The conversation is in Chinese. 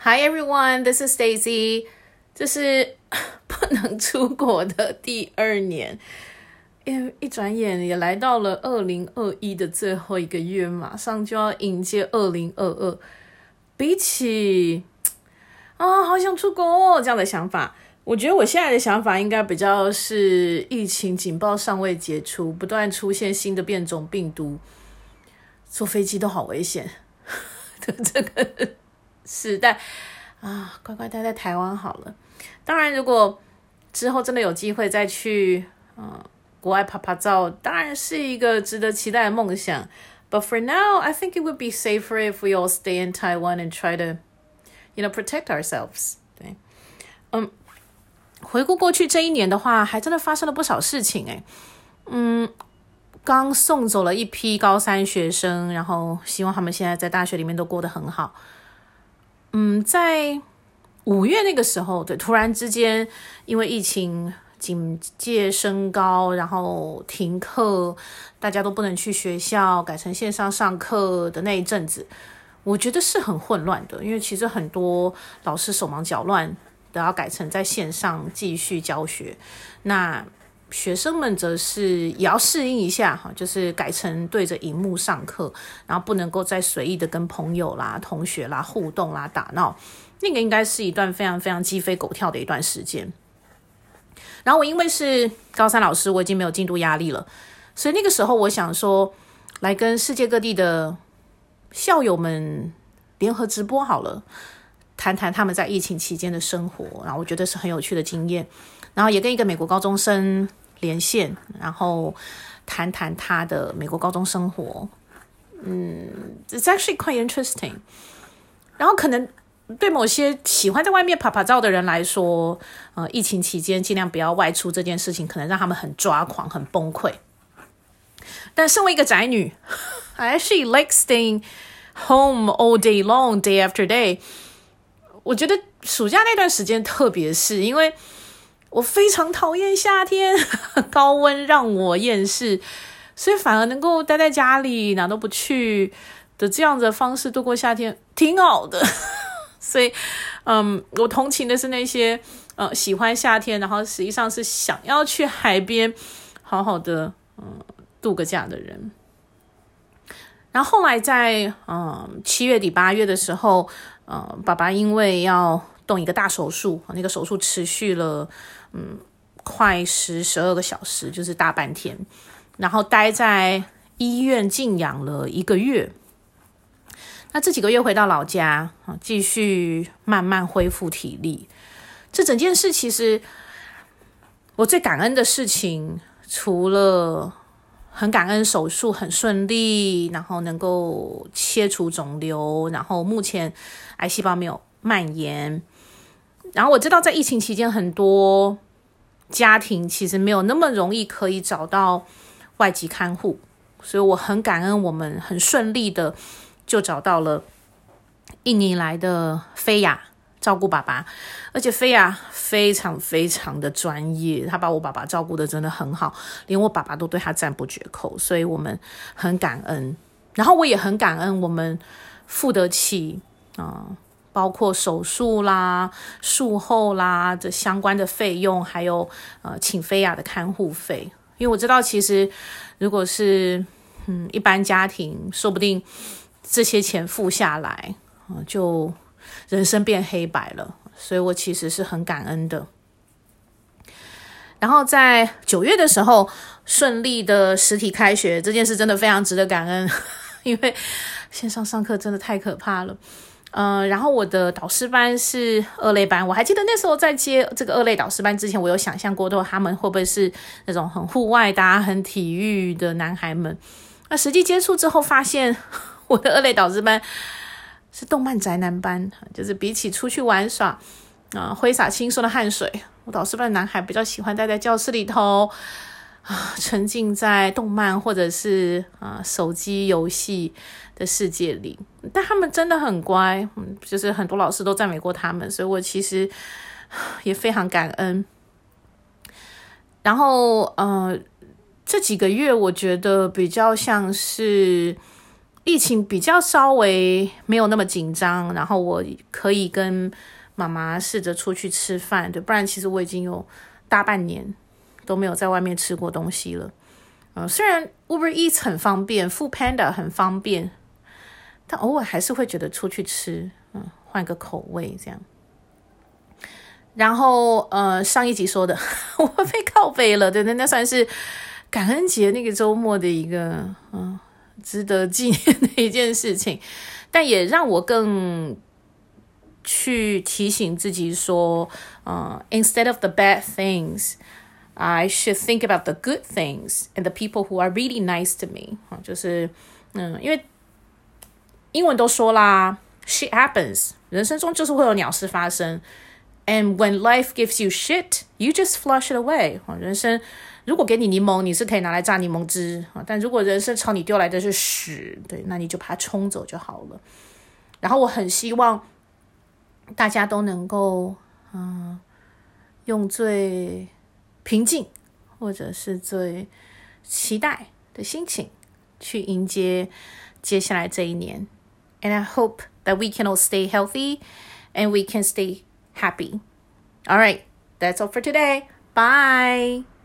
Hi everyone, this is Daisy 这是 不能出国的第二年，因为一转眼也来到了二零二一的最后一个月，马上就要迎接二零二二。比起啊，好想出国哦，这样的想法，我觉得我现在的想法应该比较是疫情警报尚未解除，不断出现新的变种病毒，坐飞机都好危险。的 这个时代啊，乖乖待在台湾好了。当然，如果之后真的有机会再去嗯国外拍拍照，当然是一个值得期待的梦想。But for now, I think it would be safer if we all stay in Taiwan and try to, you know, protect ourselves. 对，嗯，回顾过去这一年的话，还真的发生了不少事情诶。嗯，刚送走了一批高三学生，然后希望他们现在在大学里面都过得很好。嗯，在五月那个时候，对，突然之间因为疫情。警戒升高，然后停课，大家都不能去学校，改成线上上课的那一阵子，我觉得是很混乱的，因为其实很多老师手忙脚乱，都要改成在线上继续教学，那学生们则是也要适应一下哈，就是改成对着荧幕上课，然后不能够再随意的跟朋友啦、同学啦互动啦、打闹，那个应该是一段非常非常鸡飞狗跳的一段时间。然后我因为是高三老师，我已经没有进度压力了，所以那个时候我想说，来跟世界各地的校友们联合直播好了，谈谈他们在疫情期间的生活，然后我觉得是很有趣的经验，然后也跟一个美国高中生连线，然后谈谈他的美国高中生活，嗯，It's actually quite interesting，然后可能。对某些喜欢在外面拍拍照的人来说，呃，疫情期间尽量不要外出这件事情，可能让他们很抓狂、很崩溃。但身为一个宅女，I actually like staying home all day long, day after day。我觉得暑假那段时间特别是，因为我非常讨厌夏天，高温让我厌世，所以反而能够待在家里哪都不去的这样的方式度过夏天，挺好的。所以，嗯，我同情的是那些呃喜欢夏天，然后实际上是想要去海边好好的嗯度个假的人。然后后来在嗯七月底八月的时候，嗯，爸爸因为要动一个大手术，那个手术持续了嗯快十十二个小时，就是大半天，然后待在医院静养了一个月。那这几个月回到老家啊，继续慢慢恢复体力。这整件事其实，我最感恩的事情，除了很感恩手术很顺利，然后能够切除肿瘤，然后目前癌细胞没有蔓延。然后我知道在疫情期间，很多家庭其实没有那么容易可以找到外籍看护，所以我很感恩我们很顺利的。就找到了印尼来的菲亚照顾爸爸，而且菲亚非常非常的专业，他把我爸爸照顾得真的很好，连我爸爸都对他赞不绝口，所以我们很感恩。然后我也很感恩，我们付得起啊、包括手术啦、术后啦这相关的费用，还有呃请菲亚的看护费，因为我知道其实如果是嗯一般家庭，说不定。这些钱付下来，就人生变黑白了，所以我其实是很感恩的。然后在九月的时候，顺利的实体开学这件事真的非常值得感恩，因为线上上课真的太可怕了。嗯、然后我的导师班是二类班，我还记得那时候在接这个二类导师班之前，我有想象过，都他们会不会是那种很户外的、很体育的男孩们？那实际接触之后发现。我的二类导师班是动漫宅男班，就是比起出去玩耍，啊、呃，挥洒轻松的汗水，我导师班的男孩比较喜欢待在教室里头，啊，沉浸在动漫或者是啊手机游戏的世界里。但他们真的很乖，嗯，就是很多老师都赞美过他们，所以我其实也非常感恩。然后，呃，这几个月我觉得比较像是。疫情比较稍微没有那么紧张，然后我可以跟妈妈试着出去吃饭，对，不然其实我已经有大半年都没有在外面吃过东西了。嗯、虽然 Uber Eats 很方便，Food Panda 很方便，但偶尔还是会觉得出去吃，嗯，换个口味这样。然后，呃，上一集说的，我被靠北了，对，那那算是感恩节那个周末的一个，嗯、值得纪念的一件事情，但也让我更去提醒自己说，呃，instead of the bad things, I should think about the good things and the people who are really nice to me。就是，嗯，因为英文都说啦，shit happens，人生中就是会有鸟事发生。And when life gives you shit, you just flush it away。人生如果给你柠檬，你是可以拿来榨柠檬汁啊。但如果人生朝你丢来的是屎，对，那你就把它冲走就好了。然后我很希望大家都能够，嗯，用最平静或者是最期待的心情去迎接接下来这一年。And I hope that we can all stay healthy and we can stay happy. All right, that's all for today. Bye.